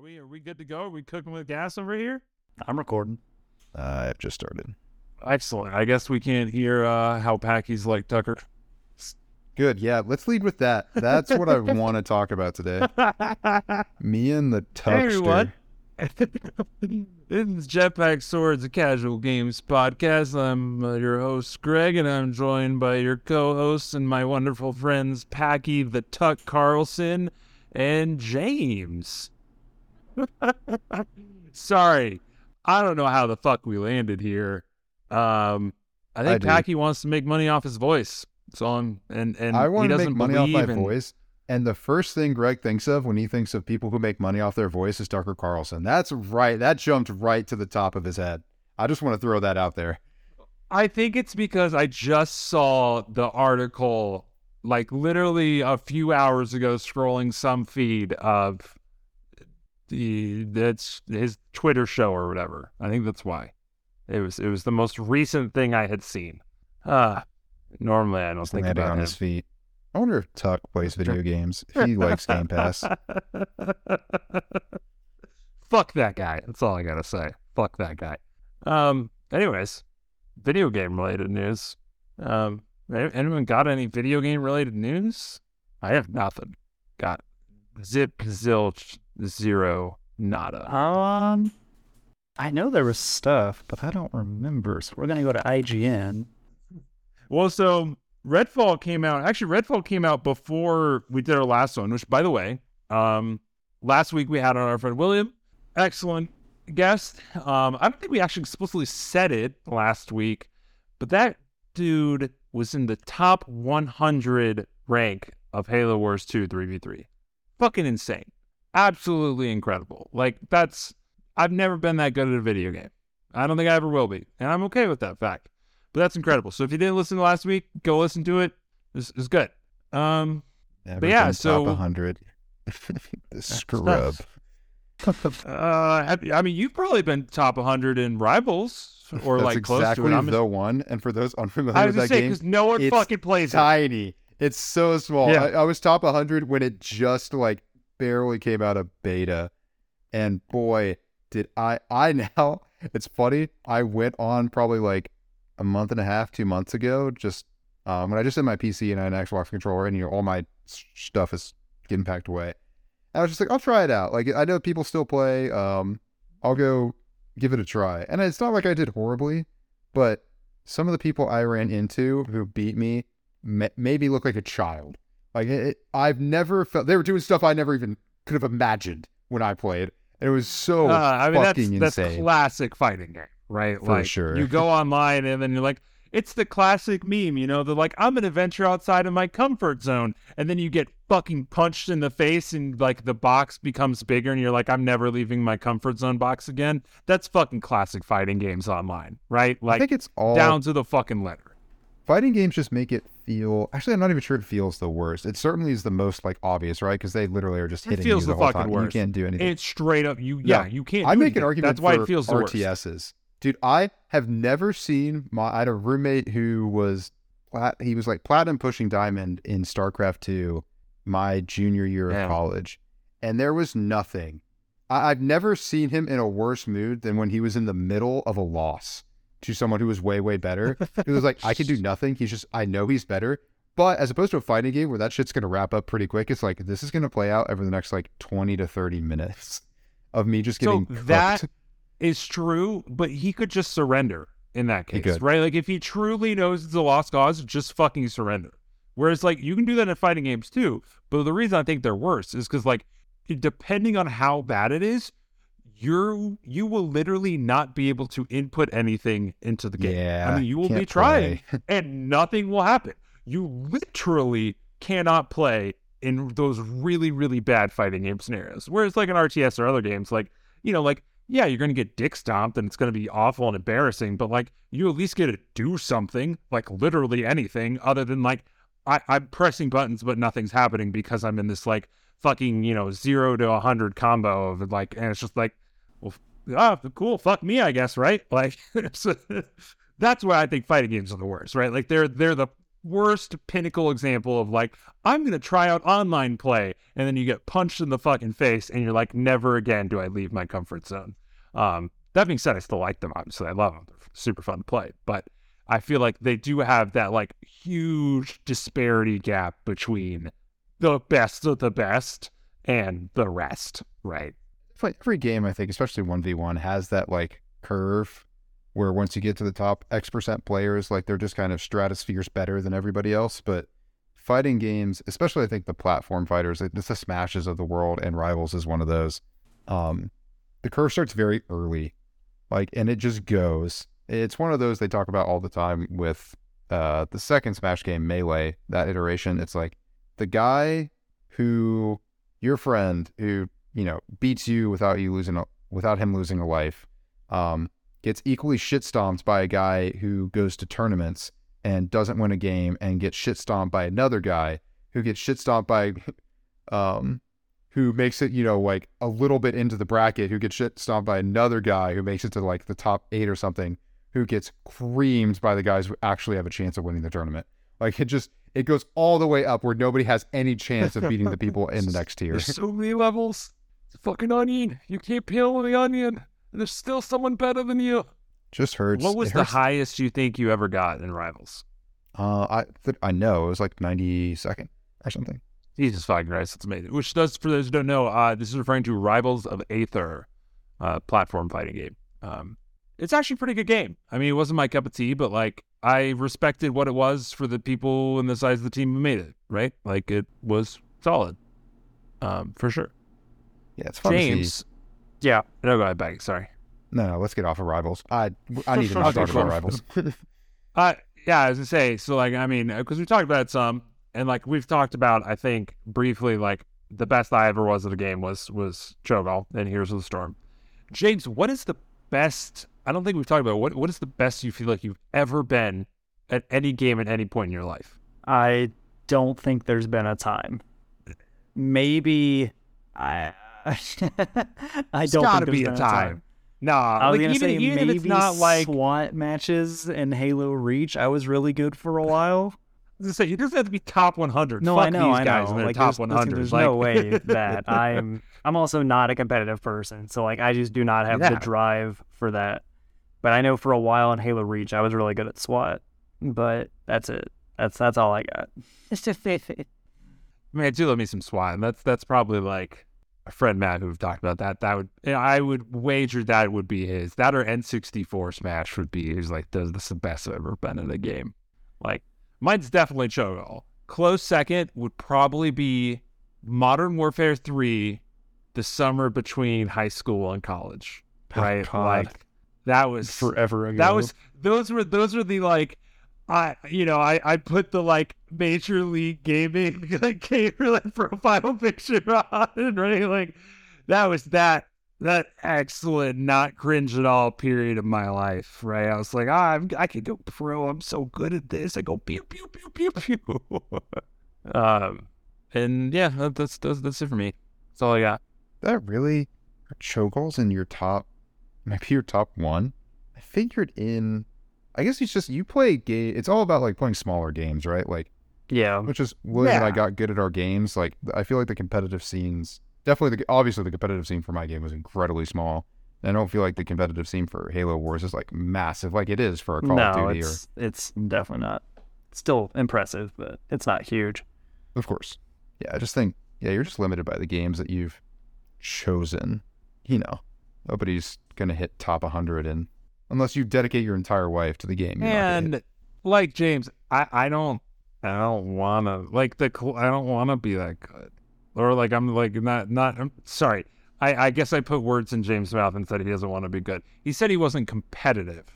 Are we are we good to go? Are we cooking with gas over here? I'm recording. Uh, I've just started. Excellent. I guess we can't hear uh, how Packy's like Tucker. Good. Yeah, let's lead with that. That's what I want to talk about today. Me and the Hey, everyone. This is Jetpack Swords, a casual games podcast. I'm uh, your host, Greg, and I'm joined by your co hosts and my wonderful friends, Packy the Tuck Carlson and James. Sorry. I don't know how the fuck we landed here. Um, I I think do. Packy wants to make money off his voice. So I'm, and, and I want to make money off my in- voice. And the first thing Greg thinks of when he thinks of people who make money off their voice is Tucker Carlson. That's right. That jumped right to the top of his head. I just want to throw that out there. I think it's because I just saw the article like literally a few hours ago scrolling some feed of the that's his Twitter show or whatever. I think that's why. It was it was the most recent thing I had seen. Uh normally I don't think Landing about on him. his feet. I wonder if Tuck plays video games. If he likes Game Pass. Fuck that guy. That's all I gotta say. Fuck that guy. Um. Anyways, video game related news. Um. Anyone got any video game related news? I have nothing. Got zip zilch zero nada. Um, I know there was stuff, but I don't remember. So we're gonna go to IGN. Well, so Redfall came out. Actually, Redfall came out before we did our last one. Which, by the way, um, last week we had on our friend William, excellent guest. Um, I don't think we actually explicitly said it last week, but that dude was in the top 100 rank of Halo Wars 2 3v3. Fucking insane. Absolutely incredible. Like that's I've never been that good at a video game. I don't think I ever will be, and I'm okay with that fact. But that's incredible. So if you didn't listen to last week, go listen to it. It's, it's good. Um, Never yeah, been so- top 100. the scrub. uh, I mean, you've probably been top 100 in Rivals or That's like close exactly to it. I'm the one. And for those unfamiliar I was with that say game, because no one it's fucking plays it. tiny. It's so small. Yeah. I, I was top 100 when it just like barely came out of beta, and boy, did I! I now. It's funny. I went on probably like a month and a half, two months ago. Just um, when I just had my PC and I had an Xbox controller, and you know all my stuff is getting packed away. I was just like, I'll try it out. Like I know people still play. Um, I'll go give it a try. And it's not like I did horribly, but some of the people I ran into who beat me ma- made me look like a child. Like it, it- I've never felt they were doing stuff I never even could have imagined when I played. It was so Uh, I mean, that's fucking that's insane. classic fighting game, right? For like, sure. You go online and then you're like, it's the classic meme, you know, the like, I'm gonna venture outside of my comfort zone, and then you get fucking punched in the face, and like the box becomes bigger, and you're like, I'm never leaving my comfort zone box again. That's fucking classic fighting games online, right? Like, I think it's all down to the fucking letter. fighting games just make it feel actually i'm not even sure it feels the worst it certainly is the most like obvious right because they literally are just It hitting feels you the the, whole fucking time worst. you can't do anything It's straight up, you yeah, you can't. i make anything. an argument That's why for it feels the worst. rts's dude i have never seen my i had a roommate who was plat he was like platinum pushing diamond in starcraft 2 my junior year Yeah. of college and there was nothing I, i've never seen him in a worse mood than when he was in the middle of a loss to someone who was way way better he was like i can do nothing he's just i know he's better but as opposed to a fighting game where that shit's going to wrap up pretty quick, it's like this is going to play out over the next like 20 to 30 minutes of me just So getting that cooked. is true, but he could just surrender in that case, right? Like if he truly knows it's a lost cause, just fucking surrender. Whereas like you can do that in fighting games too, but the reason I think they're worse is because like depending on how bad it is, you're you will literally not be able to input anything into the game. Yeah, I mean you will be trying and nothing will happen. You literally cannot play in those really, really bad fighting game scenarios. Whereas like in RTS or other games, like, you know, like, yeah, you're gonna get dick stomped and it's gonna be awful and embarrassing, but like you at least get to do something, like literally anything, other than like I, I'm pressing buttons but nothing's happening because I'm in this like fucking, you know, zero to a hundred combo of like and it's just like, well ah, cool, fuck me, I guess, right? Like that's why I think fighting games are the worst, right? Like they're they're the worst pinnacle example of like, I'm to try out online play. And then you get punched in the fucking face and you're like, never again do I leave my comfort zone. Um, that being said, I still like them. Obviously, I love them. They're super fun to play. But I feel like they do have that like huge disparity gap between the best of the best and the rest, right? Like every game, I think, especially one v one, has that like curve where once you get to the top X percent players, like they're just kind of stratospheres better than everybody else. But fighting games, especially I think the platform fighters, like the smashes of the world and rivals is one of those. Um, the curve starts very early, like, and it just goes. It's one of those they talk about all the time with uh, the second Smash game, Melee, that iteration. It's like the guy who, your friend who, you know, beats you without you losing, a, without him losing a life, um, gets equally shit stomped by a guy who goes to tournaments and doesn't win a game and gets shit stomped by another guy who gets shit stomped by, um, who makes it, you know, like a little bit into the bracket, who gets shit stomped by another guy who makes it to like the top eight or something, who gets creamed by the guys who actually have a chance of winning the tournament. Like it just, it goes all the way up where nobody has any chance of beating the people in the next tier. There's so many levels. It's a fucking onion. You can't peel the onion, and there's still someone better than you. Just hurts. What was It the hurts. highest you think you ever got in Rivals? Uh, I th- I know it was like ninety second or something. Jesus fucking Christ, that's amazing. Which does, for those who don't know, uh, this is referring to Rivals of Aether, uh, platform fighting game. Um, it's actually a pretty good game. I mean, it wasn't my cup of tea, but like I respected what it was for the people and the size of the team who made it. Right, like it was solid, um, for sure. Yeah, it's fun to. James, yeah, no, go ahead, back. Sorry. No, no, let's get off of rivals. I I need to not talk about rivals. Uh, yeah, as I say, so like, I mean, because we talked about it some, and like we've talked about, I think briefly, like the best I ever was at a game was was Cho'Gall and Heroes of the Storm. James, what is the best? I don't think we've talked about what what is the best you feel like you've ever been at any game at any point in your life. I don't think there's been a time. Maybe I. I don't gotta be a been time. Nah, I was like gonna even, say even maybe if it's not like I SWAT matches in Halo Reach. I was really good for a while. I was gonna say, it doesn't have to be top 100. No, Fuck I know, these I guys know. in their Like, top there's, 100. There's like, no way that I'm. I'm also not a competitive person, so like I just do not have Yeah. the drive for that. But I know for a while in Halo Reach, I was really good at SWAT. But that's it. That's that's all I got. Man, do love me some SWAT. And that's that's probably like a friend Matt who we've talked about that. That would I would wager that would be his. That or N64 Smash would be his. Like this the best I've ever been in a game. Like mine's definitely Cho'Gall. Close second would probably be Modern Warfare 3, the summer between high school and college. Oh, Right? Like that was Forever ago. that was those were those were the like I you know I I put the like major league gaming like gamer like profile picture on it, right like that was that that excellent not cringe at all period of my life right? I was like ah, I'm, I could go pro. I'm so good at this. I go pew pew pew pew pew. Um and yeah that, that's, that's that's it for me. That's all I got. That really Cho'Galls in your top, maybe your top one. I figured in. I guess it's just you play game. It's all about like playing smaller games, right? Like yeah. which is William and I got good at our games. Like I feel like the competitive scenes, definitely the obviously the competitive scene for my game was incredibly small. And I don't feel like the competitive scene for Halo Wars is like massive, like it is for a Call no, of Duty. it's it's definitely not. Still impressive, but it's not huge. Of course, yeah. I just think yeah, you're just limited by the games that you've chosen. You know, nobody's gonna hit top 100 and unless you dedicate your entire life to the game. you're not gonna hit- And like James, I I don't I don't want to like the I don't want to be that good, or like I'm like not not. I'm sorry. I I guess I put words in James' mouth and said he doesn't want to be good. He said he wasn't competitive,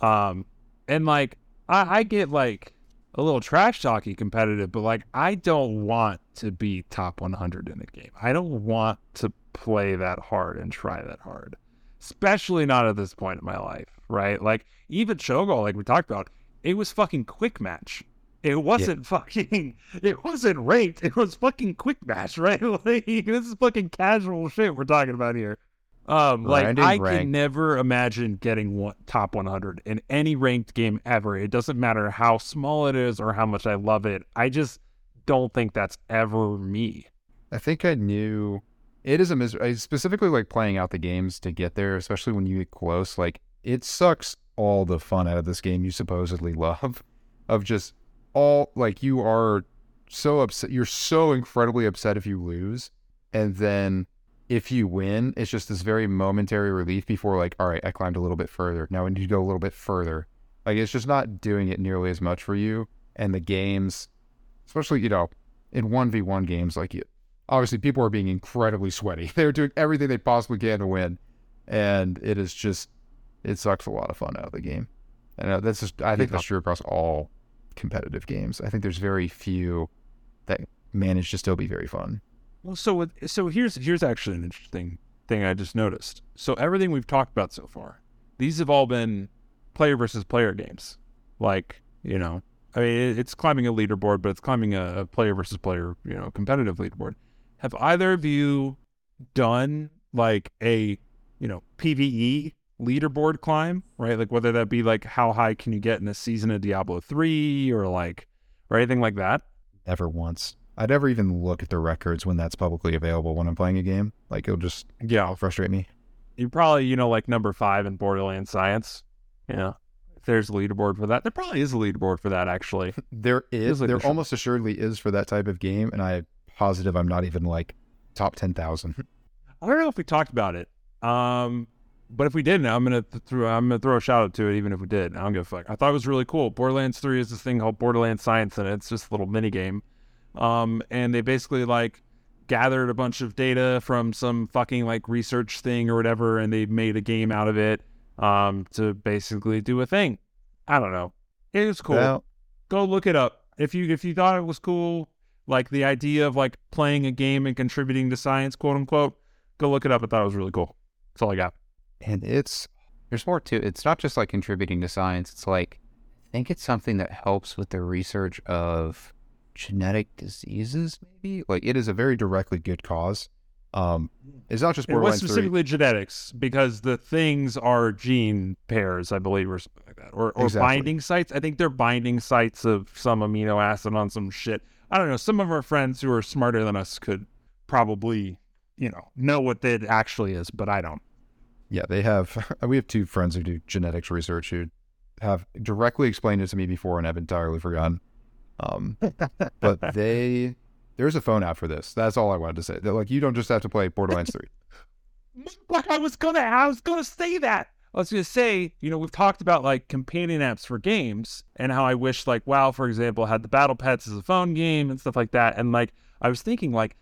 um, and like I I get like a little trash talky competitive, but like I don't want to be top 100 in a game. I don't want to play that hard and try that hard, especially not at this point in my life, right? Like even Cho'Gall, like we talked about, it was fucking quick match. It wasn't fucking. It wasn't ranked. It was fucking quick match, right? Like this is fucking casual shit we're talking about here. Um, like I rank. can never imagine getting one, top 100 in any ranked game ever. It doesn't matter how small it is or how much I love it. I just don't think that's ever me. I think I knew it is a mis- I specifically like playing out the games to get there, especially when you get close. Like it sucks all the fun out of this game you supposedly love, of just all like you are so upset. You're so incredibly upset if you lose, and then if you win, it's just this very momentary relief before like, all right, I climbed a little bit further. Now I need to go a little bit further. Like it's just not doing it nearly as much for you. And the games, especially you know, in one v one games, like you, obviously people are being incredibly sweaty. They're doing everything they possibly can to win, and it is just it sucks a lot of fun out of the game. And uh, that's just I think that's true across all competitive games. I think there's very few that manage to still be very fun. Well, so with, so here's here's actually an interesting thing I just noticed. So everything we've talked about so far, these have all been player versus player games. Like you know, I mean, it's climbing a leaderboard, but it's climbing a player versus player, you know, competitive leaderboard. Have either of you done like a you know PVE leaderboard climb, right? Like whether that be like how high can you get in a season of Diablo three or like or anything like that. Never once. I'd never even look at the records when that's publicly available when I'm playing a game. Like it'll just Yeah, it'll frustrate me. you probably you know like number five in Borderlands Science. Yeah, if there's a leaderboard for that, there probably is a leaderboard for that actually. There is, like there the almost assuredly is for that type of game, and I'm positive I'm not even like top ten thousand. I don't know if we talked about it, um, but if we didn't, I'm gonna th- throw I'm gonna throw a shout out to it, even if we did. I don't give a fuck. I thought it was really cool. Borderlands Three is this thing called Borderlands Science, and it's just a little mini game. Um, and they basically like gathered a bunch of data from some fucking like research thing or whatever, and they made a game out of it. Um, to basically do a thing. I don't know. It was cool. Well, go look it up if you if you thought it was cool like the idea of like playing a game and contributing to science quote unquote go look it up i thought it was really cool that's all i got and it's There's more to it. It's not just like contributing to science. It's like I think it's something that helps with the research of genetic diseases, maybe. like it is a very directly good cause. Um, it's not just it was specifically genetics because the things are gene pairs i believe or something like that or, or Exactly. binding sites i think they're binding sites of some amino acid on some shit i don't know some of our friends who are smarter than us could probably you know know what that actually is but i don't Yeah, they have. We have two friends who do genetics research who have directly explained it to me before, and I've entirely forgotten. Um, but they there's a phone app for this. That's all I wanted to say. That like you don't just have to play Borderlands three. Like I was gonna, I was gonna say that. I was gonna say, you know, we've talked about like companion apps for games and how I wish like WoW, for example, had the battle pets as a phone game and stuff like that. And like I was thinking like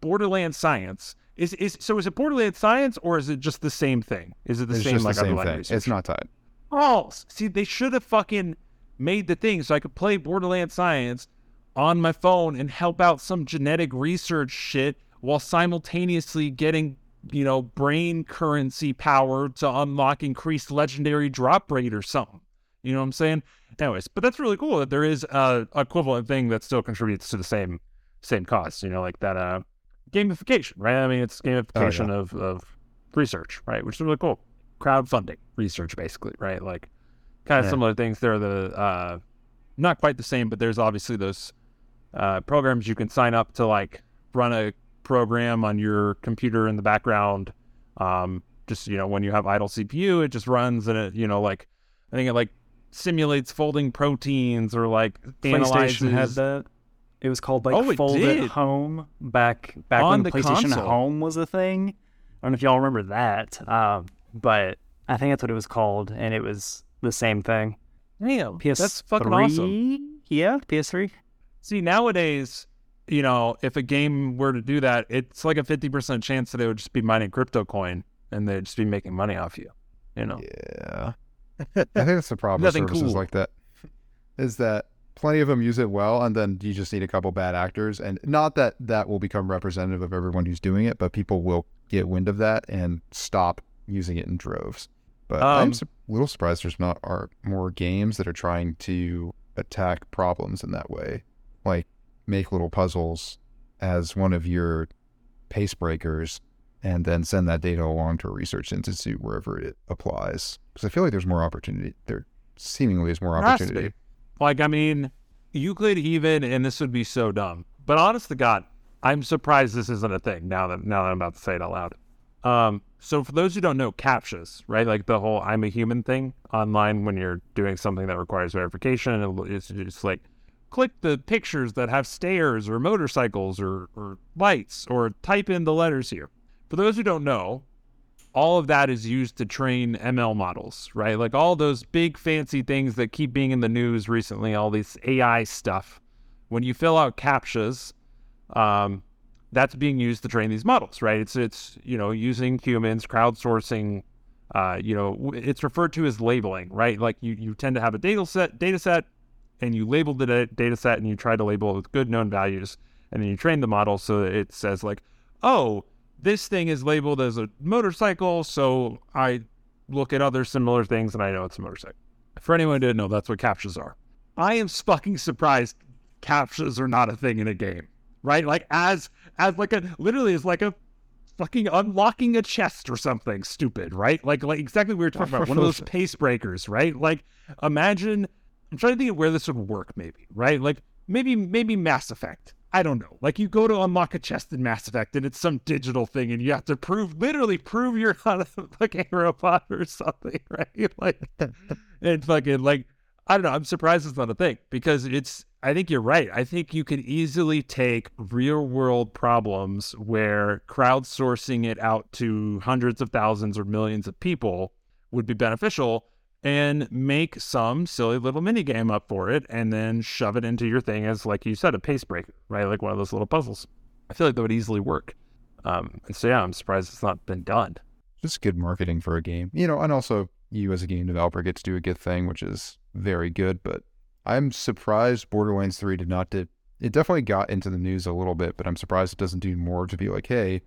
Borderlands Science is is so is it Borderlands Science or is it just the same thing? Is it the It's same like the same thing. research? It's not tied. Oh, see, they should have fucking made the thing so I could play Borderlands Science on my phone and help out some genetic research shit while simultaneously getting, you know, brain currency power to unlock increased legendary drop rate or something. You know what I'm saying? Anyways, but that's really cool that there is a equivalent thing that still contributes to the same same cause. You know, like that uh gamification, right? I mean, it's gamification of of research, right? Which is really cool. Crowdfunding research, basically, right? Like kind of Yeah. similar things. They're the uh, not quite the same, but there's obviously those uh, programs you can sign up to like run a program on your computer in the background. Um, just you know, when you have idle CPU, it just runs and it you know like I think it like simulates folding proteins or like PlayStation had analyzes that. It was called like Oh, Fold did. It Home back back On when the PlayStation console. Home was a thing. I don't know if y'all remember that, um, but I think that's what it was called, and it was the same thing. Damn, PS3, that's fucking awesome. Yeah, PS3. See, nowadays, you know, if a game were to do that, it's like a 50% chance that they would just be mining crypto coin and they'd just be making money off you. You know? Yeah, I think that's the problem with services cool. like that. Is that plenty of them use it well, and then you just need a couple bad actors, and not that that will become representative of everyone who's doing it, but people will get wind of that and stop using it in droves. But I'm Um, su- a little surprised there's not are more games that are trying to attack problems in that way, like make little puzzles as one of your pace breakers and then send that data along to a research institute wherever it applies. Because I feel like there's more opportunity. There seemingly is more There has to opportunity. Like, I mean, you could even, and this would be so dumb, but honest to God, I'm surprised this isn't a thing now that now that I'm about to say it out loud. Um, so for those who don't know, captchas, right? Like the whole "I'm a human" thing online when you're doing something that requires verification, and it's just like click the pictures that have stairs or motorcycles or, or lights, or type in the letters here. For those who don't know, all of that is used to train ML models, right? Like all those big fancy things that keep being in the news recently, all this AI stuff. When you fill out captchas, um, that's being used to train these models, right? It's it's you know using humans, crowdsourcing. Uh, you know, it's referred to as labeling, right? Like you, you tend to have a data set, data set, and you label the da- data set, and you try to label it with good known values, and then you train the model so that it says like, oh, this thing is labeled as a motorcycle, so I look at other similar things and I know it's a motorcycle. For anyone who didn't know, that's what captchas are. I am fucking surprised captchas are not a thing in a game, right? Like as as like a literally as like a fucking unlocking a chest or something stupid, right? Like like exactly what we were talking about, one of those pace breakers, right? Like imagine I'm trying to think of where this would work, maybe, right? Like maybe maybe Mass Effect. I don't know. Like you go to unlock a chest in Mass Effect and it's some digital thing and you have to prove literally prove you're not a fucking robot or something, right? Like it's fucking like I don't know. I'm surprised it's not a thing because it's. I think you're right. I think you could easily take real world problems where crowdsourcing it out to hundreds of thousands or millions of people would be beneficial and make some silly little mini game up for it and then shove it into your thing as, like you said, a pace breaker, right? Like one of those little puzzles. I feel like that would easily work. Um, and so, yeah, I'm surprised it's not been done. Just good marketing for a game, you know, and also you as a game developer get to do a good thing, which is very good. But I'm surprised Borderlands 3 did not did. It definitely got into the news a little bit, but I'm surprised it doesn't do more to be like, hey,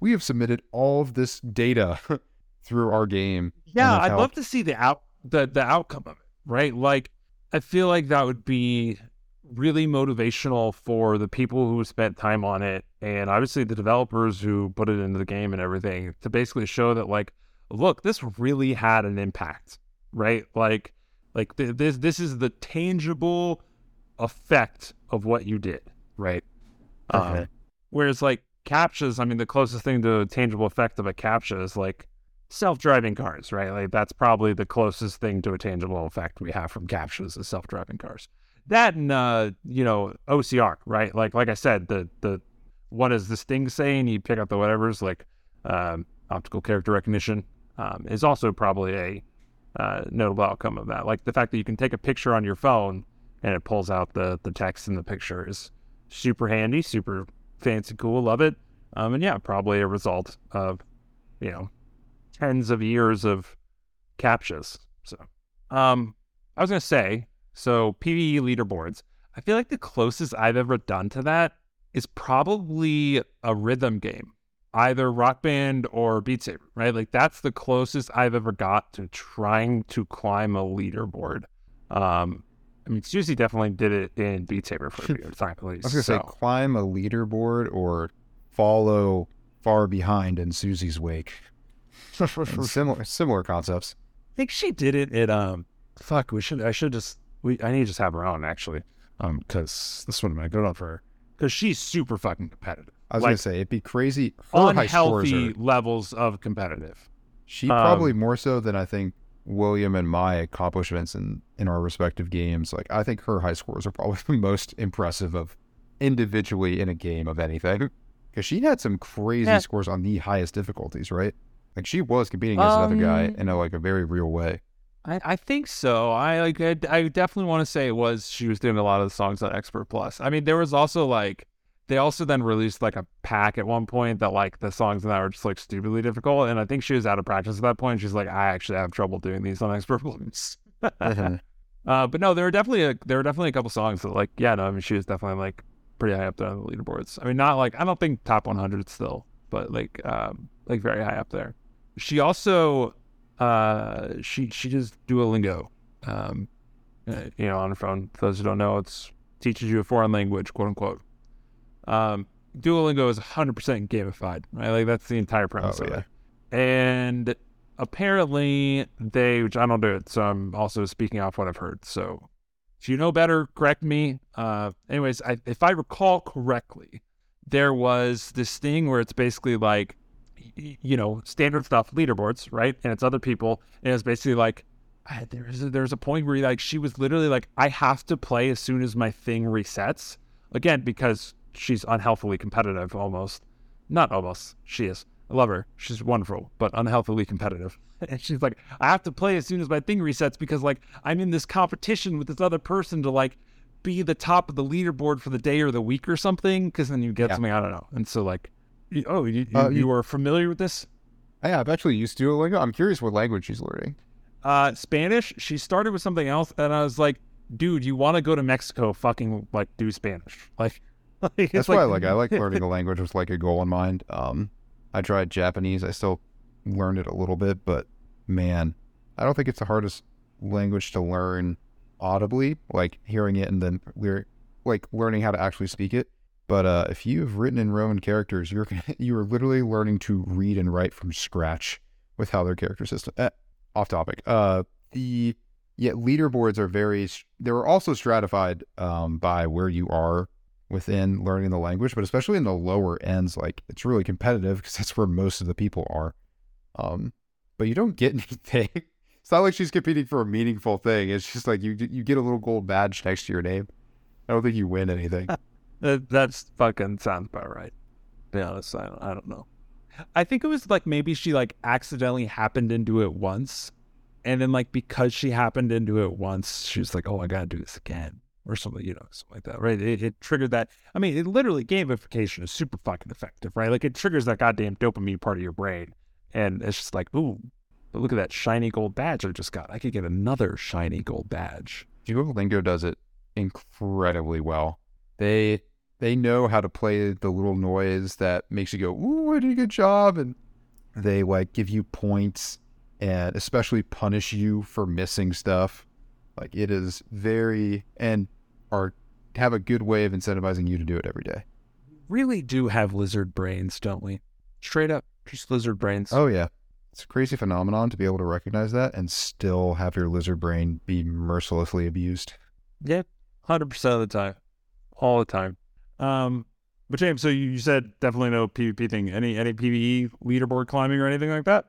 we have submitted all of this data through our game. Yeah, I'd love to see the out the the outcome of it, right? Like I feel like that would be really motivational for the people who spent time on it and obviously the developers who put it into the game and everything to basically show that like look, this really had an impact, right? Like like th- this this is the tangible effect of what you did, right? Um, whereas like captchas, I mean, the closest thing to a tangible effect of a captcha is like self-driving cars, right? Like that's probably the closest thing to a tangible effect we have from captchas is self-driving cars. That and uh, you know OCR, right? Like like I said, the the what does this thing say? And you pick up the whatever's like um, optical character recognition um, is also probably a uh, notable outcome of that. Like the fact that you can take a picture on your phone and it pulls out the the text in the picture is super handy, super fancy, cool, love it. Um, and yeah, probably a result of you know tens of years of captchas. So, um, I was gonna say, so PVE leaderboards. I feel like the closest I've ever done to that is probably a rhythm game, either Rock Band or Beat Saber. Right, like that's the closest I've ever got to trying to climb a leaderboard. Um, I mean, Susie definitely did it in Beat Saber for a period of time, at least. I was gonna say climb a leaderboard or follow far behind in Susie's wake. Similar similar concepts. I think she did it at um fuck we should I should just we I need to just have her on actually um because this one might go on for her because she's super fucking competitive I was Like, gonna say it'd be crazy. Her high scores unhealthy are, levels of competitive she um, probably more so than I think William and my accomplishments in in our respective games. Like I think her high scores are probably the most impressive of individually in a game of anything. Because she had some crazy Yeah. scores on the highest difficulties, right? Like she was competing against another guy Um, in a like a very real way. I, I think so I like I, I definitely want to say it was she was doing a lot of the songs on Expert Plus I mean there was also like they also then released like a pack at one point that like the songs in that were just like stupidly difficult and I think she was out of practice at that point she's like I actually have trouble doing these on Expert Plus Uh, but no, there were definitely a, there were definitely a couple songs that like yeah no I mean she was definitely like pretty high up there on the leaderboards. I mean not like I don't think top 100 still, but like um like very high up there. She also uh she she does Duolingo, um uh, you know on her phone. For those who don't know, it's teaches you a foreign language, quote unquote. Um, Duolingo is 100% gamified, right? Like that's the entire premise Oh, of yeah. it. And apparently they, which I don't do it, so I'm also speaking off what I've heard. So if you know better, correct me. Uh, anyways, I, if I recall correctly, there was this thing where it's basically like, you know, standard stuff, leaderboards, right? And it's other people, and it's basically like, there's a, there's a point where like she was literally like, I have to play as soon as my thing resets. Again, because she's unhealthily competitive, almost. Not almost. She is. I love her. She's wonderful, but unhealthily competitive. And she's like, I have to play as soon as my thing resets because like I'm in this competition with this other person to like be the top of the leaderboard for the day or the week or something. Because then you get Yeah. something I don't know. And so like, oh, you, you, Uh, you you- are familiar with this? Yeah, I've actually used Duolingo. I'm curious what language she's learning. Uh, Spanish. She started with something else, and I was like, dude, you want to go to Mexico? Fucking like do Spanish. Like, like, That's why, like, I like learning a language with like a goal in mind. Um, I tried Japanese. I still learned it a little bit, but man, I don't think it's the hardest language to learn audibly, like hearing it and then we're like learning how to actually speak it. But uh, if you've written in Roman characters, you're you are literally learning to read and write from scratch with how their character system. Eh, off topic. Uh, the yeah, leaderboards are very. They're also stratified um, by where you are within learning the language, but especially in the lower ends, like it's really competitive because that's where most of the people are. Um, but you don't get anything. It's not like she's competing for a meaningful thing. It's just like you you get a little gold badge next to your name. I don't think you win anything. That, that's fucking sounds about right. To be honest, I don't, I don't know. I think it was like maybe she like accidentally happened into it once, and then like because she happened into it once, she was like, "Oh, I gotta do this again," or something, you know, something like that, right? It, it triggered that. I mean, it literally gamification is super fucking effective, right? Like it triggers that goddamn dopamine part of your brain, and it's just like, ooh, but look at that shiny gold badge I just got. I could get another shiny gold badge. Duolingo does it incredibly well. They they know how to play the little noise that makes you go, "Ooh, I did a good job," and they like give you points and especially punish you for missing stuff. Like it is very and are have a good way of incentivizing you to do it every day. Really do have lizard brains, don't we? Straight up, just lizard brains. Oh yeah. It's a crazy phenomenon to be able to recognize that and still have your lizard brain be mercilessly abused. Yeah, hundred percent of the time, all the time. Um, but James, so you, you said definitely no PvP thing. Any any PVE leaderboard climbing or anything like that?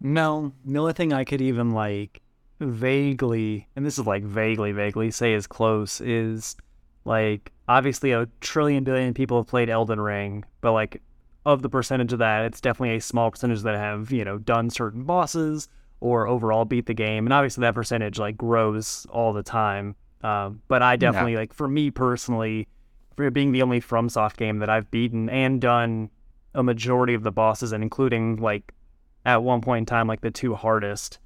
No, the only thing I could even like vaguely, and this is like vaguely, vaguely say is close is like obviously a trillion billion people have played Elden Ring, but like of the percentage of that, it's definitely a small percentage that have you know done certain bosses or overall beat the game, and obviously that percentage like grows all the time. Um, but I definitely like for me personally, for being the only FromSoft game that I've beaten and done a majority of the bosses, and including like at one point in time like the two hardest.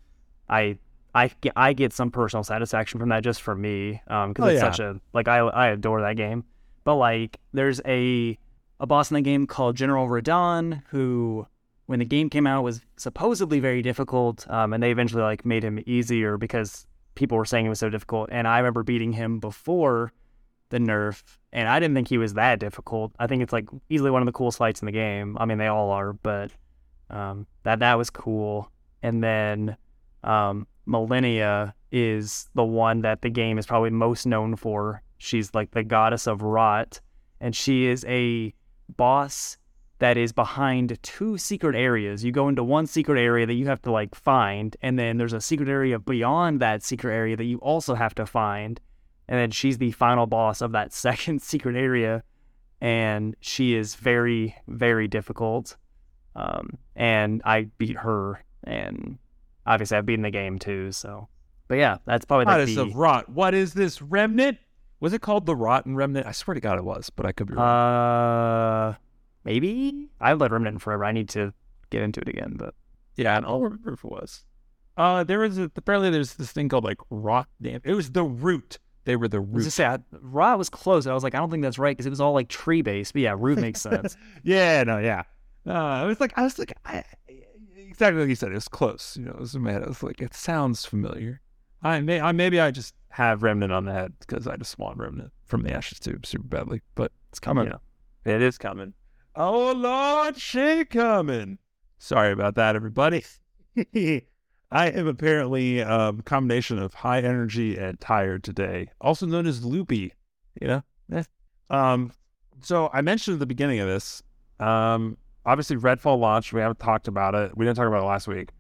I i get, I get some personal satisfaction from that just for me um because Oh, it's yeah. such a like i i adore that game. But like there's a a boss in the game called general Radahn who when the game came out was supposedly very difficult um and they eventually like made him easier because people were saying it was so difficult. And i remember beating him before the nerf and i didn't think he was that difficult i think it's like easily one of the coolest fights in the game i mean they all are but um, that that was cool. And then um, Malenia is the one that the game is probably most known for. She's like the goddess of rot, and she is a boss that is behind two secret areas. You go into one secret area that you have to like find, and then there's a secret area beyond that secret area that you also have to find. And then she's the final boss of that second secret area, and she is very, very difficult um, and I beat her, and obviously I've beaten the game too. So, but yeah, that's probably like Goddess the of Rot. What is this remnant? Was it called the Rotten Remnant? I swear to God it was, but I could be wrong. uh maybe I've led Remnant forever. I need to get into it again, but yeah, I don't remember if it was. Uh, there was a, apparently there's this thing called like Rot. Damn, it was the root. They were the root. just say I, Rot was close. I was like, I don't think that's right because it was all like tree based. But yeah, root makes sense. yeah, no, yeah. Uh, I was like, I was like, I, exactly like you said. It was close. You know, it was in my head. I was like, it sounds familiar. I may, I maybe I just have remnant on the head because I just want remnant from the ashes too super badly. But it's coming. You know, it is coming. Oh Lord, she coming. Sorry about that, everybody. I am apparently um, a combination of high energy and tired today, also known as loopy. You know. Eh. Um. So I mentioned at the beginning of this. Um. Obviously, Redfall launched. We haven't talked about it. We didn't talk about it last week.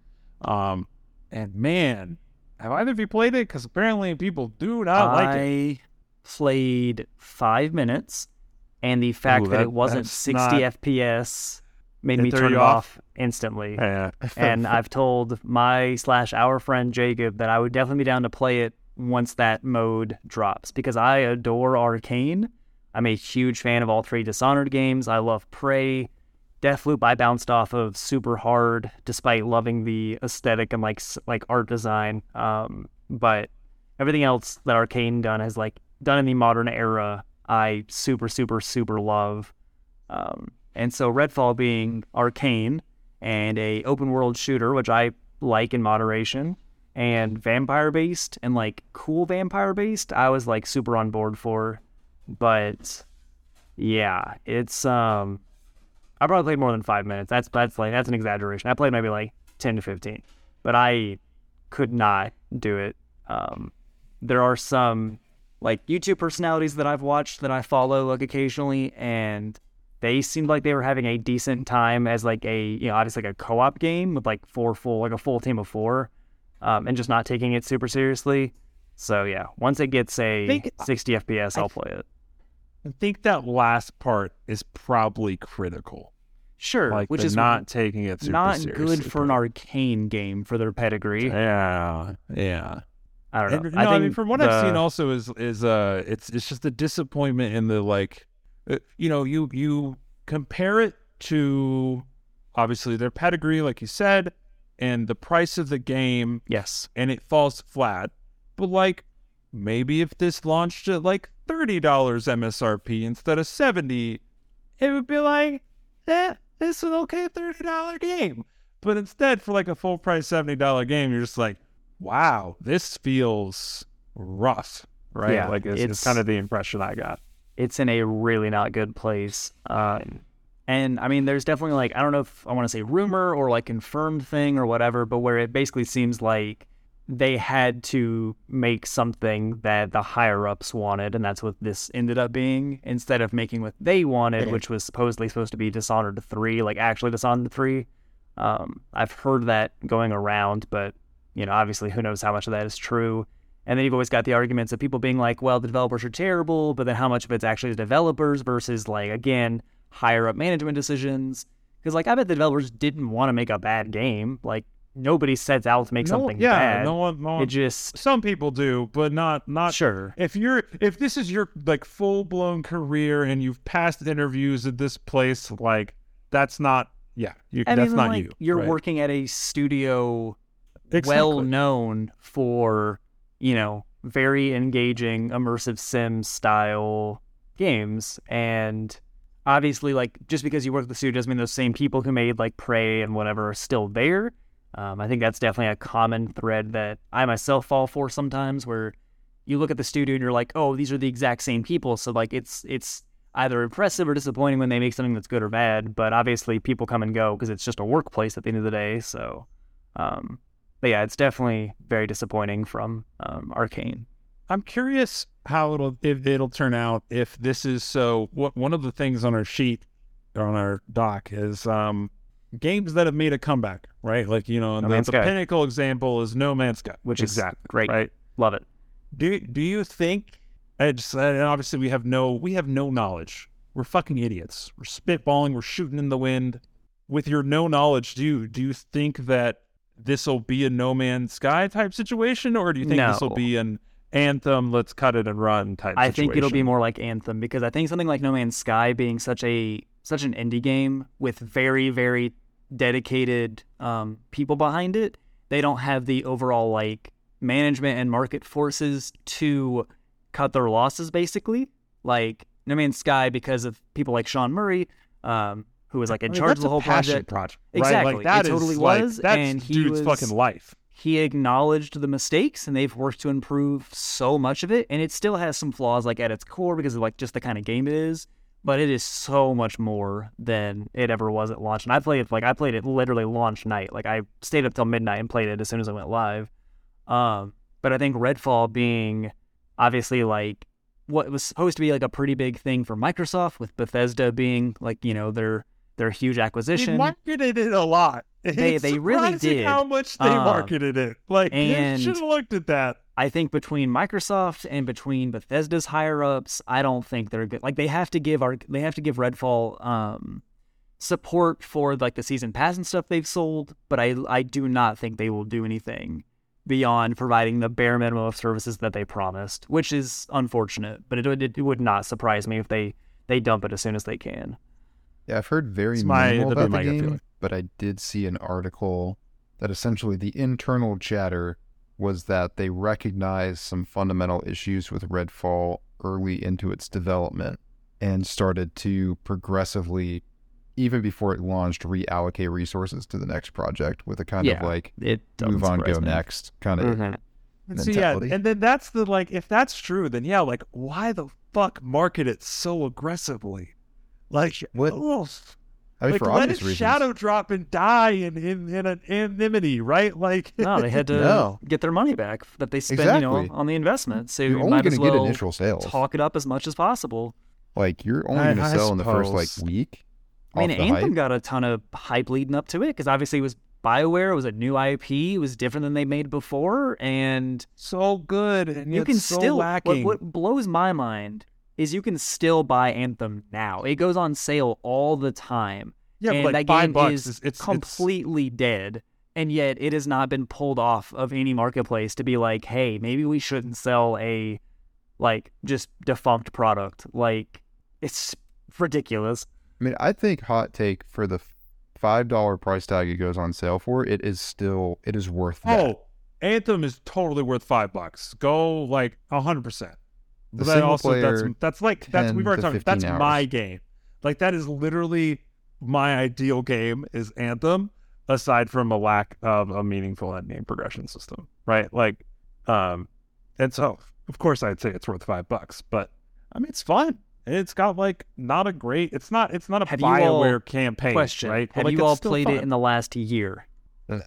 Um. And man, have either of you played it? Because apparently people do not like it. I played five minutes, and the fact Ooh, that, that- it wasn't 60 not- FPS made It me turn it off? off instantly. Yeah. and I've told my slash our friend Jacob that I would definitely be down to play it once that mode drops because I adore Arkane. I'm a huge fan of all three Dishonored games. I love Prey. Deathloop I bounced off of super hard despite loving the aesthetic and like like art design. Um, but everything else that Arkane done has like done in the modern era, I super super super love. Um, and so Redfall being Arkane and a open world shooter, which I like in moderation, and vampire based and like cool vampire based, I was like super on board for. But yeah, it's um I probably played more than five minutes. That's that's like that's an exaggeration. I played maybe like ten to fifteen. But I could not do it. Um there are some like YouTube personalities that I've watched that I follow like occasionally and they seemed like they were having a decent time as like a you know obviously like a co-op game with like four full like a full team of four um, and just not taking it super seriously. So yeah once it gets a Think- 60 fps I- i'll play it. I think that last part is probably critical. sure Like which is not taking it super not good for an Arkane game for their pedigree. Yeah, yeah. i don't know. And, no, I, mean, think from what I've seen, also is is uh, it's it's just a disappointment in the like, you know, you you compare it to obviously their pedigree, like you said, and the price of the game, yes and it falls flat. But like, maybe if this launched at like thirty dollars MSRP instead of seventy, it would be like, eh, this is an okay thirty dollar game. But instead, for like a full price seventy dollar game, you're just like, wow, this feels rough, right? Yeah, like it's, it's it's- kind of the impression I got. It's in a really not good place. Um, and I mean, there's definitely like I don't know if I want to say rumor or like confirmed thing or whatever, but where it basically seems like they had to make something that the higher ups wanted, and that's what this ended up being, instead of making what they wanted, which was supposedly supposed to be Dishonored three, like actually Dishonored three. Um, I've heard that going around, but you know, obviously, who knows how much of that is true. And then you've always got the arguments of people being like, well, the developers are terrible, but then how much of it's actually the developers versus, like, again, higher up management decisions? Because, like, I bet the developers didn't want to make a bad game. Like, nobody sets out to make No- something yeah, bad. no one, no it just, Some people do, but not not sure. if you're if this is your like full blown career and you've passed interviews at this place, like that's not yeah, you, that's even, not like, you. You're right? working at a studio Exactly. well known for, you know, very engaging immersive sim style games. And obviously, like, just because you work at the studio doesn't mean those same people who made like Prey and whatever are still there. Um, I think that's definitely a common thread that I myself fall for sometimes where you look at the studio and you're like, oh, these are the exact same people. So like it's it's either impressive or disappointing when they make something that's good or bad. But obviously people come and go because it's just a workplace at the end of the day. So um, but yeah, it's definitely very disappointing from um, Arkane. I'm curious how it'll if it'll turn out if this is so. What one of the things on our sheet on our doc is um games that have made a comeback, right? Like you know, No the, pinnacle example is No Man's Sky, Which is exactly great. right? Love it. Do do you think? It's and obviously we have no we have no knowledge. We're fucking idiots. We're spitballing. We're shooting in the wind. With your no knowledge, do you do you think that this will be a No Man's Sky type situation, or do you think this will be an Anthem? Let's cut it and run type. I think it'll be more like Anthem because I think something like No Man's Sky being such a such an indie game with very very dedicated um, people behind it, they don't have the overall like management and market forces to cut their losses. Basically, like No Man's Sky because of people like Sean Murray, um, who was like in I mean, charge of the a whole passion project. project. right? Exactly. Like, that It totally like, was, That's and he dude's was- fucking life. he acknowledged the mistakes and they've worked to improve so much of it and it still has some flaws like at its core because of like just the kind of game it is but it is so much more than it ever was at launch. And I played it like I played it literally launch night. Like I stayed up till midnight and played it as soon as I went live. Um, but I think Redfall being obviously like what was supposed to be like a pretty big thing for Microsoft, with Bethesda being like you know their their huge acquisition. They marketed it a lot. They- It's they really did. How much they Um, marketed it? Like, and- you should have looked at that. I think between Microsoft and between Bethesda's higher ups, I don't think they're good. Like they have to give our they have to give Redfall um support for like the season pass and stuff they've sold, but I I do not think they will do anything beyond providing the bare minimum of services that they promised, which is unfortunate. But it would it would not surprise me if they they dump it as soon as they can. Yeah, I've heard very It's my- minimal that'd about the game, feeling. but I did see an article that essentially the internal chatter was that they recognized some fundamental issues with Redfall early into its development and started to progressively, even before it launched, reallocate resources to the next project with a kind Yeah. of like It move on, go next kind of Mhm. And so, yeah, and then that's the like, if that's true, then yeah, like, why the fuck market it so aggressively? Like, What- ugh. I mean, like for let obvious it reasons. shadow drop and die in in, in an anonymity, right? Like, No, they had to No. get their money back that they spent, you know, on the investment. So You're you only going as to get well initial sales. talk it up as much as possible. Like you're only going to I sell in the first like week. I mean, Anthem hype. got a ton of hype leading up to it because obviously it was Bioware, it was a new IP, it was different than they made before, and so good, and you can so still. What, lacking. what blows my mind is you can still buy Anthem now. It goes on sale all the time, yeah, and but like that five game bucks is is it's completely dead. And yet, it has not been pulled off of any marketplace to be like, hey, maybe we shouldn't sell a like just defunct product. Like, it's ridiculous. I mean, I think hot take for the five dollar price tag it goes on sale for, it is still it is worth that. Oh, Anthem is totally worth five bucks. Go like a hundred percent. The But that single also that's player, that's like that's we've already talked. That's 15 my game. Like that is literally my ideal game is Anthem. Aside from a lack of a meaningful end game progression system, right? Like, um, and so of course I'd say it's worth five bucks, but I mean it's fun. It's got like not a great. It's not. It's not a Have you all- Bioware campaign, Question: right? But, Have like, you all played fun. it in the last year? Uh.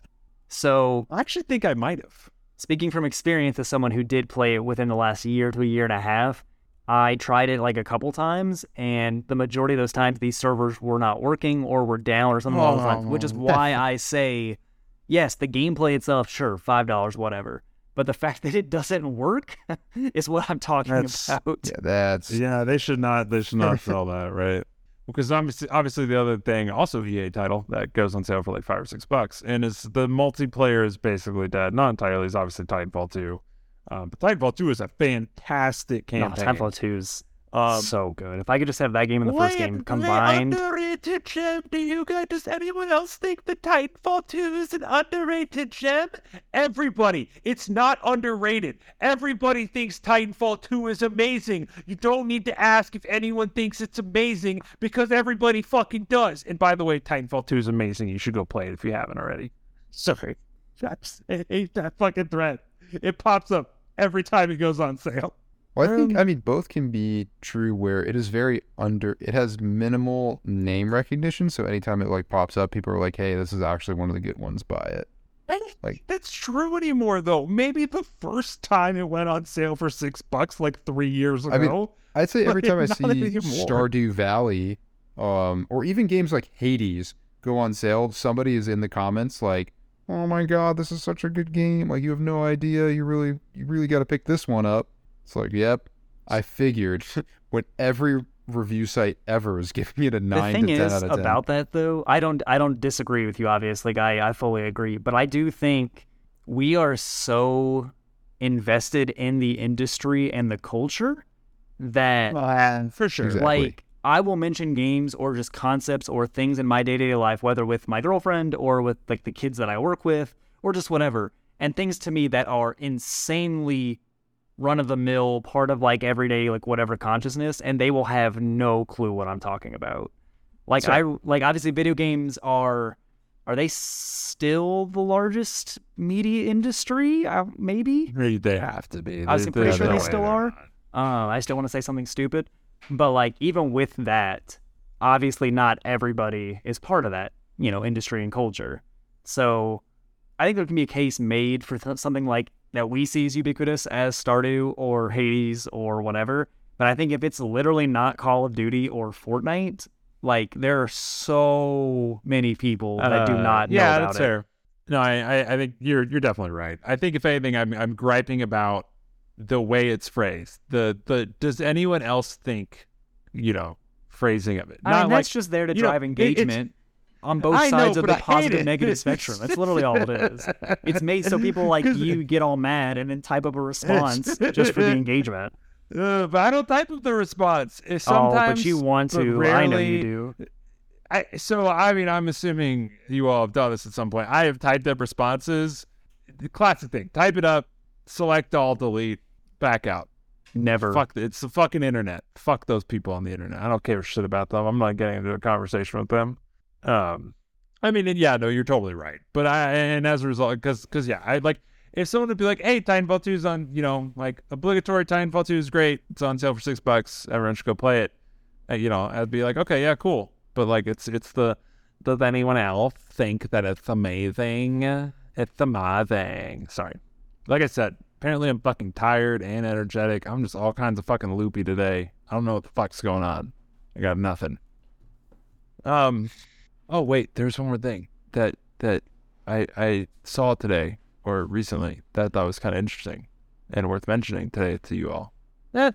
So, I actually think I might have. Speaking from experience as someone who did play it within the last year to a year and a half, I tried it like a couple times, and the majority of those times these servers were not working or were down or something along those lines, which is Oh. why I say, yes, the gameplay itself, sure, five dollars, whatever. But the fact that it doesn't work is what I'm talking That's- about. yeah, that's Yeah, they should not. They should not sell that, right? Because obviously, obviously, the other thing, also EA title that goes on sale for like five or six bucks, and is the multiplayer is basically dead. Not entirely. Is obviously Titanfall two, um, but Titanfall two is a fantastic No, campaign. Titanfall 2's um, so good. If I could just have that game in the first game combined, underrated gem. Do you guys? Does anyone else think the Titanfall two is an underrated gem? Everybody, it's not underrated. Everybody thinks Titanfall two is amazing. You don't need to ask if anyone thinks it's amazing because everybody fucking does. And by the way, Titanfall two is amazing. You should go play it if you haven't already. Sorry, That's- I hate that fucking thread. It pops up every time it goes on sale. Well, I think Um, I mean both can be true where it is very under it has minimal name recognition, so anytime it like pops up, people are like, Hey, this is actually one of the good ones, buy it. Like- that's true anymore, though. Maybe the first time it went on sale for six bucks, like three years ago. I mean, I'd say every time I see. Stardew Valley, um, or even games like Hades go on sale, somebody is in the comments like, "Oh my god, this is such a good game! Like you have no idea. You really, you really got to pick this one up." It's like, yep, I figured. when every review site ever is giving it a nine. the thing to ten is out of ten. about that though, I don't I don't disagree with you. Obviously, guy, I fully agree. But I do think we are so invested in the industry and the culture that for sure. Exactly. like I will mention games or just concepts or things in my day to day life, whether with my girlfriend or with like the kids that I work with or just whatever, and things to me that are insanely run of the mill, part of like everyday like whatever consciousness, and they will have no clue what I'm talking about. Like So- I like obviously video games are are they still the largest media industry? Uh, maybe. They- have to be. I was They- pretty sure they still are. Uh, I still want to say something stupid, But like even with that, obviously not everybody is part of that, you know, industry and culture. So I think there can be a case made for th- something like that we see as ubiquitous as Stardew or Hades or whatever. But I think if it's literally not Call of Duty or Fortnite, like there are so many people that do Uh, not know yeah, about that's it. fair. No, I, I, think you're you're definitely right. I think if anything, I'm I'm griping about the way it's phrased. The the does anyone else think, you know, phrasing of it? I Not mean, like that's just there to know, drive it- engagement on both I know, sides of the I hate negative spectrum. That's literally all it is. It's made so people like you get all mad and then type up a response just for the engagement. Uh, but I don't type up the response. It's oh, Sometimes, but you want to. I know you do. I so I mean I'm assuming you all have done this at some point. I have typed up responses. The classic thing: type it up, select all, delete, back out. Never. Fuck it. It's the fucking internet. Fuck those people on the internet. I don't care shit about them. I'm not getting into a conversation with them. Um, I mean, and yeah, no, you're totally right. But I and as a result, because because yeah, I like if someone would be like, hey, Titanfall 2 is on, you know, like obligatory Titanfall 2 is great. It's on sale for six bucks. Everyone should go play it. Uh, you know, I'd be like, okay, yeah, cool. But like, it's it's the does anyone else think that it's amazing? It's amazing. Sorry. Like I said, apparently I'm fucking tired and energetic. I'm just all kinds of fucking loopy today. I don't know what the fuck's going on. I got nothing. Um. Oh wait, there's one more thing that that I I saw today or recently that I thought was kind of interesting and worth mentioning today to you all. Eh,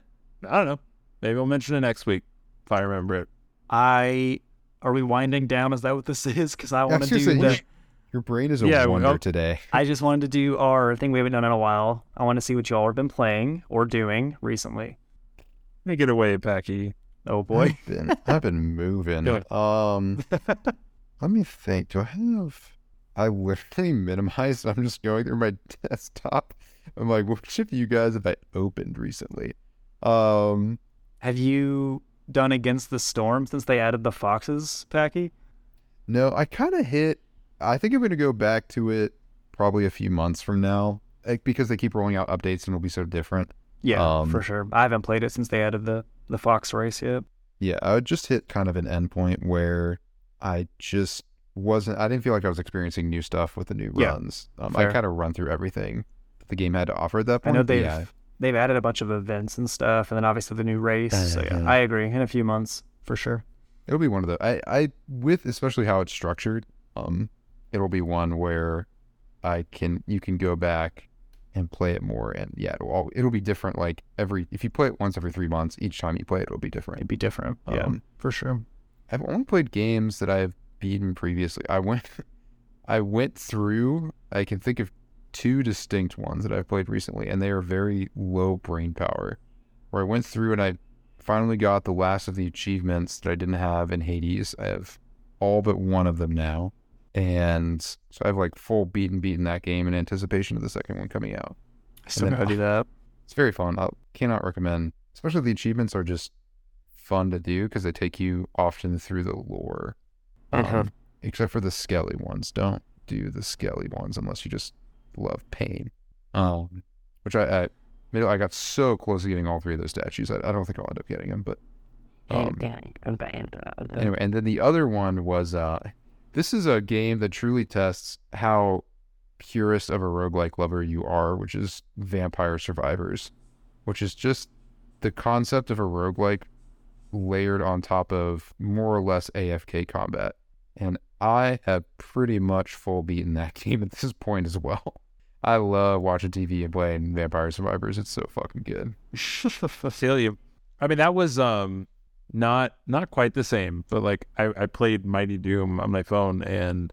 I don't know. Maybe I'll mention it next week if I remember it. I. Are we winding down? Is that what this is? Because I want to do say, the. Your brain is a Yeah, wonder hope- today. I just wanted to do our thing we haven't done in a while. I want to see what y'all have been playing or doing recently. Take it away, Packy. Oh boy. I've been, I've been moving. Um, let me think. Do I have? I literally minimized. I'm just going through my desktop. I'm like, which of you guys have I opened recently? Um, Have you done Against the Storm since they added the foxes, Packy? no, I kind of hit. I think I'm gonna go back to it probably a few months from now, like, because they keep rolling out updates and it'll be so different. Yeah, Um, for sure. I haven't played it since they added the the fox race yet. Yeah, I would just hit kind of an endpoint where I just wasn't. I didn't feel like I was experiencing new stuff with the new Yeah, runs. Um, I kind of run through everything that the game had to offer at that I point. know they've yeah, they've added a bunch of events and stuff, and then obviously the new race. So yeah, Mhm. I agree. In a few months, for sure. it'll be one of the. I, I with especially how it's structured. Um, it'll be one where I can you can go back and play it more, and yeah, it'll all, it'll be different. Like every if you play it once every three months, each time you play it, it'll be different. It'd be different. Yeah, Um, for sure. I've only played games that I've beaten previously. I went I went through I can think of two distinct ones that I've played recently and they are very low brain power. Where I went through and I finally got the last of the achievements that I didn't have in Hades. I have all but one of them now. And so I've like full beaten beaten that game in anticipation of the second one coming out. I still gotta do that. It's very fun. I cannot recommend. Especially the achievements are just fun to do because they take you often through the lore. Um, Mhm. Except for the skelly ones. Don't do the skelly ones unless you just love pain. Um, which I, I, I got so close to getting all three of those statues. I, I don't think I'll end up getting them, but um, anyway. And then the other one was uh, this is a game that truly tests how purist of a roguelike lover you are, which is Vampire Survivors, which is just the concept of a roguelike layered on top of more or less AFK combat. And I have pretty much full beaten that game at this point as well. I love watching TV and playing Vampire Survivors. It's so fucking good. I feel you. I mean, that was um not not quite the same, but like I, I played Mighty Doom on my phone and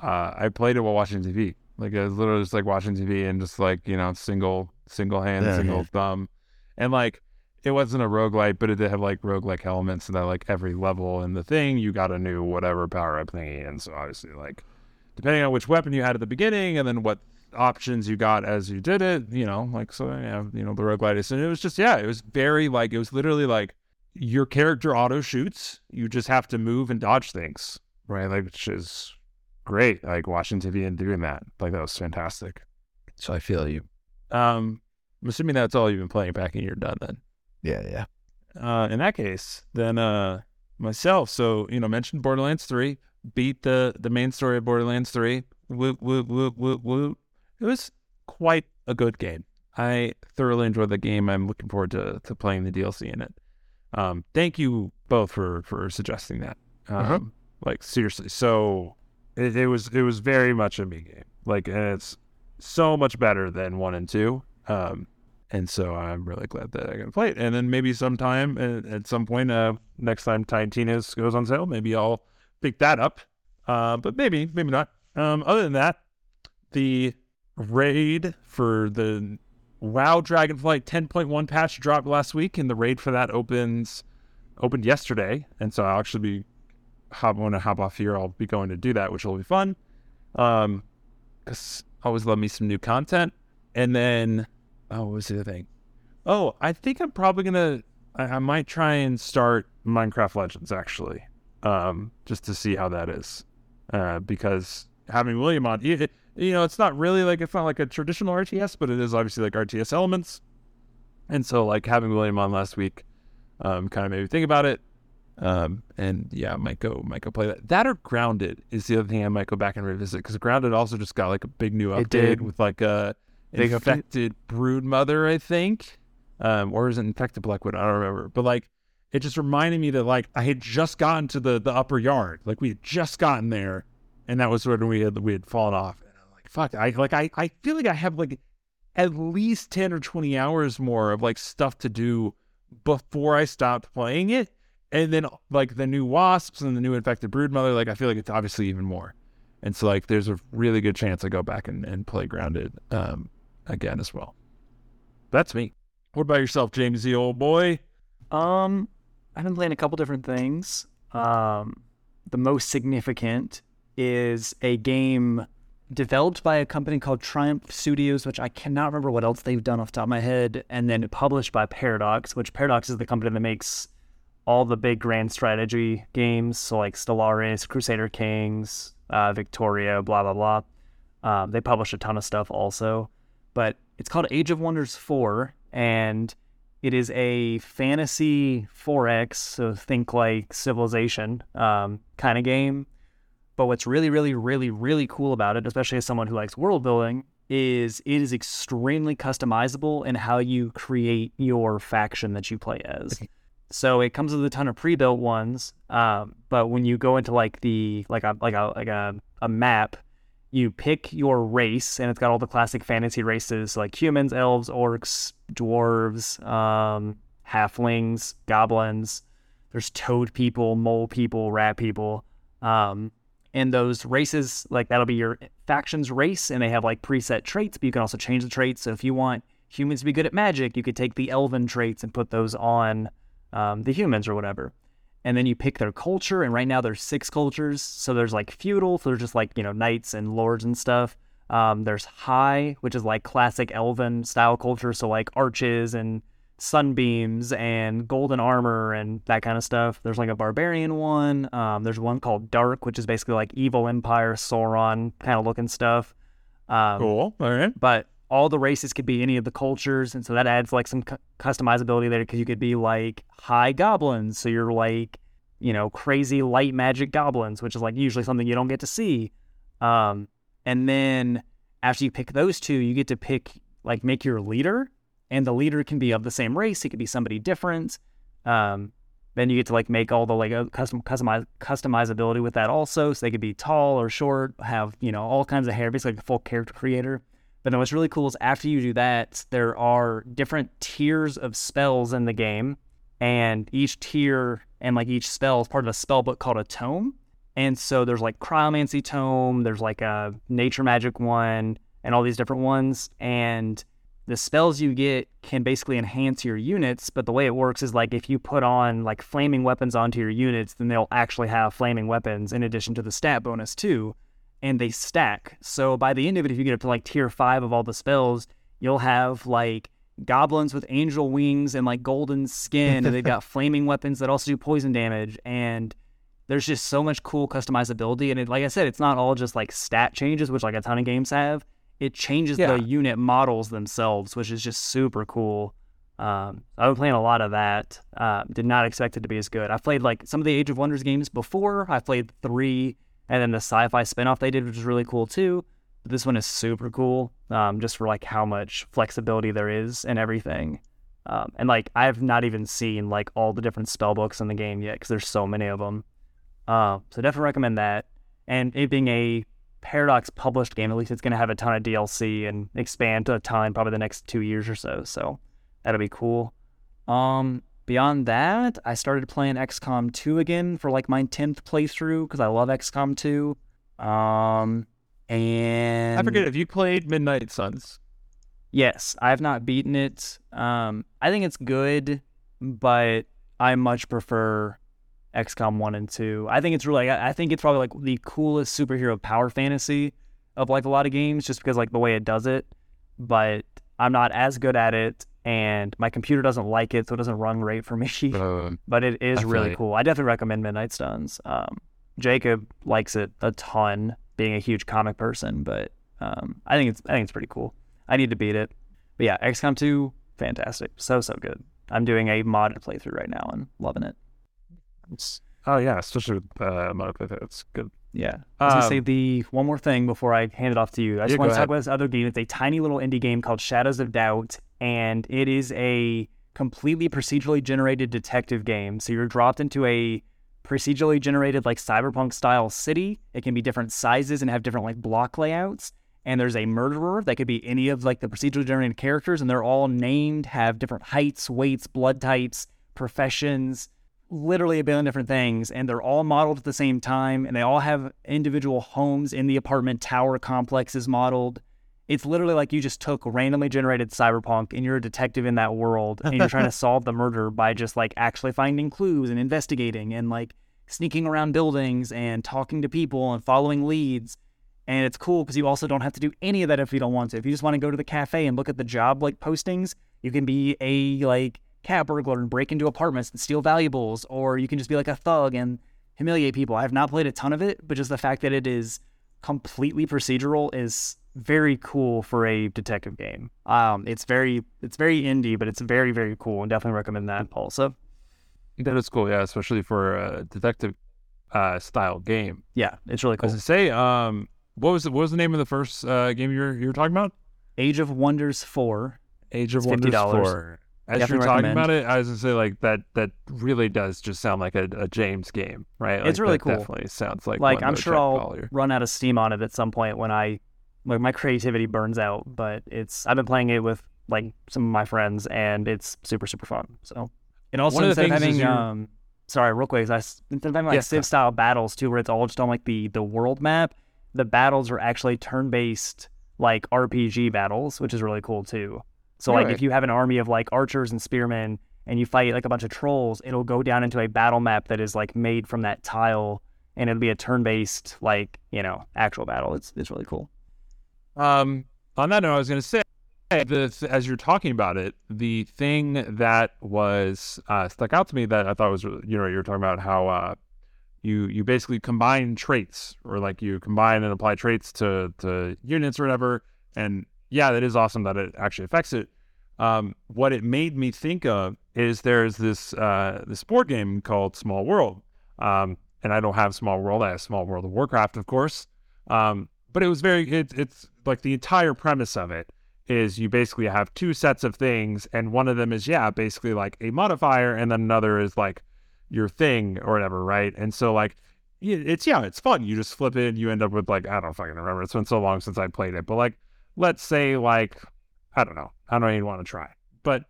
uh, I played it while watching TV. Like I was literally just like watching TV and just like you know single single hand, Yeah, single yeah. thumb, and like it wasn't a roguelite, but it did have like roguelike elements and that like every level in the thing you got a new whatever power up thingy, and so obviously like depending on which weapon you had at the beginning and then what options you got as you did it, you know, like so yeah, you know, the roguelite is and it was just yeah, it was very like it was literally like your character auto shoots, you just have to move and dodge things. Right? Like which is great. Like watching TV and doing that. Like that was fantastic. So I feel you. Um I'm assuming that's all you've been playing back and you're done then. Yeah, yeah. uh, in that case then uh, myself. So you know, mentioned Borderlands Three, beat the the main story of Borderlands Three. Whoop whoop whoop whoop whoop. It was quite a good game. I thoroughly enjoyed the game. I'm looking forward to to playing the DLC in it. Um, thank you both for for suggesting that. Um, Uh-huh. Like seriously, so it, it was it was very much a me game. Like and it's so much better than one and two. Um, and so I'm really glad that I can play it. And then maybe sometime at, at some point, uh, next time Tiny Tina's goes on sale, maybe I'll pick that up. Uh, but maybe, maybe not. Um, other than that, the raid for the WoW Dragonflight 10.1 patch dropped last week, and the raid for that opens opened yesterday. And so I'll actually be hop when I hop off here, I'll be going to do that, which will be fun. Um, because always love me some new content. And then, oh, what was the other thing? Oh, I think I'm probably gonna. I, I might try and start Minecraft Legends actually, um, just to see how that is, uh, because having William on, it, you know, it's not really like it's not like a traditional RTS, but it is obviously like RTS elements, and so like having William on last week, um, kind of made me think about it. Um, and yeah, I might go, might go play that. That or Grounded is the other thing I might go back and revisit because Grounded also just got like a big new update with like a update. Infected brood mother, I think, um, or is it infected Blackwood? I don't remember, but like it just reminded me that like I had just gotten to the the upper yard, like we had just gotten there, and that was when we had we had fallen off. And I'm like, fuck, I like I I feel like I have like at least ten or twenty hours more of like stuff to do before I stopped playing it. And then like the new wasps and the new infected broodmother, like I feel like it's obviously even more. And so like there's a really good chance I go back and, and play grounded um again as well. That's me. What about yourself, James the old boy? Um, I've been playing a couple different things. Um, the most significant is a game developed by a company called Triumph Studios, which I cannot remember what else they've done off the top of my head, and then published by Paradox, which Paradox is the company that makes all the big grand strategy games, so like Stellaris, Crusader Kings, uh, Victoria, blah blah blah. Um, they publish a ton of stuff also, but it's called Age of Wonders 4, and it is a fantasy 4X, so think like Civilization um, kind of game. But what's really, really, really, really cool about it, especially as someone who likes world building, is it is extremely customizable in how you create your faction that you play as. So it comes with a ton of pre-built ones, um, but when you go into like the like a like a like a, a map, you pick your race, and it's got all the classic fantasy races like humans, elves, orcs, dwarves, um, halflings, goblins. There's toad people, mole people, rat people. Um, and those races, like that'll be your faction's race, and they have like preset traits, but you can also change the traits. So if you want humans to be good at magic, you could take the elven traits and put those on um, the humans or whatever. And then you pick their culture, and right now there's six cultures. So there's like feudal, so there's just like you know knights and lords and stuff. Um, there's high, which is like classic elven style culture, so like arches and sunbeams and golden armor and that kind of stuff. There's like a barbarian one. Um, there's one called dark, which is basically like evil empire, Sauron kind of looking stuff. Um, Cool. All right. but all the races could be any of the cultures, and so that adds like some cu- customizability there because you could be like high goblins, so you're like you know crazy light magic goblins, which is like usually something you don't get to see. Um, and then after you pick those two, you get to pick like make your leader, and the leader can be of the same race. It could be somebody different. Um, then you get to like make all the like custom customize customizability with that also. So they could be tall or short, have you know all kinds of hair, basically like a full character creator. But then what's really cool is after you do that, there are different tiers of spells in the game, and each tier and like each spell is part of a spell book called a tome. And so there's like cryomancy tome, there's like a nature magic one, and all these different ones. And the spells you get can basically enhance your units, but the way it works is like if you put on like flaming weapons onto your units, then they'll actually have flaming weapons in addition to the stat bonus too, and they stack. So by the end of it, if you get up to like tier five of all the spells, you'll have like goblins with angel wings and like golden skin, and they've got flaming weapons that also do poison damage, and there's just so much cool customizability. And it, like I said, it's not all just like stat changes, which like a ton of games have it changes Yeah. the unit models themselves, which is just super cool. Um, I've been playing a lot of that. Uh, did not expect it to be as good. I played like some of the Age of Wonders games before. I played three, and then the sci-fi spinoff they did, which is really cool too. But this one is super cool, um, just for like how much flexibility there is and everything. Um, and like I've not even seen like all the different spell books in the game yet because there's so many of them. Uh, so definitely recommend that. And it being a Paradox published game, at least it's going to have a ton of DLC and expand to a ton probably the next two years or so. So that'll be cool. Um, beyond that, I started playing XCOM 2 again for like my 10th playthrough because I love XCOM 2. Um, and I forget if you played Midnight Suns. Yes, I have not beaten it. Um, I think it's good, but I much prefer XCOM one and two. I think it's really, I think it's probably like the coolest superhero power fantasy of like a lot of games, just because like the way it does it. But I'm not as good at it, and my computer doesn't like it, so it doesn't run great for me. Uh, but it is really you. cool. I definitely recommend Midnight Suns. Um, Jacob likes it a ton, being a huge comic person, but um, I think it's I think it's pretty cool. I need to beat it. But yeah, XCOM 2, fantastic. So so good. I'm doing a modded playthrough right now and loving it. It's, oh yeah, especially with uh, Monopoly. It's good. Yeah. I was gonna say Um, the one more thing before I hand it off to you. I just Yeah, want to talk about this other game. It's a tiny little indie game called Shadows of Doubt, and it is a completely procedurally generated detective game. So you're dropped into a procedurally generated like cyberpunk style city. It can be different sizes and have different like block layouts. And there's a murderer that could be any of like the procedurally generated characters, and they're all named, have different heights, weights, blood types, professions, literally a billion different things, and they're all modeled at the same time, and they all have individual homes in the apartment tower complexes modeled. It's literally like you just took randomly generated cyberpunk and you're a detective in that world and you're trying to solve the murder by just like actually finding clues and investigating and like sneaking around buildings and talking to people and following leads. And it's cool because you also don't have to do any of that if you don't want to. If you just want to go to the cafe and look at the job like postings, you can be a like cat burglar and break into apartments and steal valuables, or you can just be like a thug and humiliate people. I have not played a ton of it, but just the fact that it is completely procedural is very cool for a detective game. Um, it's very it's very indie, but it's very very cool, and definitely recommend that also. That is cool, yeah, especially for a detective uh, style game. Yeah, it's really I cool. to say, um, what was the, what was the name of the first uh, game you were you were talking about? Age of Wonders four. Age of It's Wonders $50. four. As you're talking recommend. about it, I was gonna say like that. That really does just sound like a, a James game, right? It's really cool. Definitely sounds like Like I'm sure I'll run out of steam on it at some point when I like my creativity burns out. But it's I've been playing it with like some of my friends, and it's super super fun. So and also One of the things having um sorry real quick, I s- instead of having like Yes, Civ style battles too, where it's all just on like the the world map, the battles are actually turn based like RPG battles, which is really cool too. So like Really? if you have an army of like archers and spearmen and you fight like a bunch of trolls, it'll go down into a battle map that is like made from that tile and it'll be a turn based like, you know, actual battle. It's it's really cool. Um, on that note, I was going to say, as you're talking about it, the thing that was uh, stuck out to me that I thought was, you know, you were talking about how uh, you you basically combine traits, or like you combine and apply traits to to units or whatever. And yeah, that is awesome that it actually affects it. Um, what it made me think of is there's this uh, this board game called Small World, um, and I don't have Small World. I have Small World of Warcraft, of course. Um, but it was very it, it's like the entire premise of it is you basically have two sets of things and one of them is yeah basically like a modifier and then another is like your thing or whatever right? And so like it's yeah it's fun. You just flip it and you end up with like i don't fucking remember. It's been so long since i played it but like let's say like i don't know. I don't even want to try. But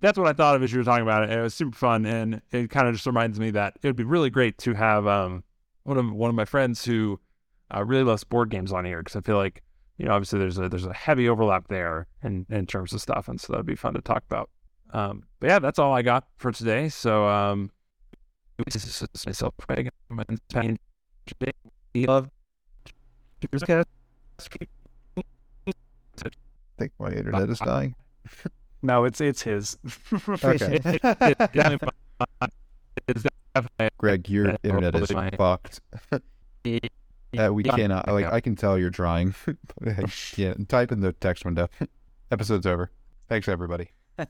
that's what i thought of as you were talking about it. It was super fun and it kind of just reminds me that it would be really great to have um one of one of my friends who uh, really loves board games on here because I feel like you know obviously there's a there's a heavy overlap there in in terms of stuff, and so that'd be fun to talk about. Um, but yeah, that's all I got for today. So um, this is myself, Craig, and my companion, Jake. We love I think my internet is dying. No, it's it's his. Okay. Greg, your internet is fucked. Uh, we cannot. Like, I can tell you're trying. Can't. Type in the text window. Episode's over. Thanks, everybody.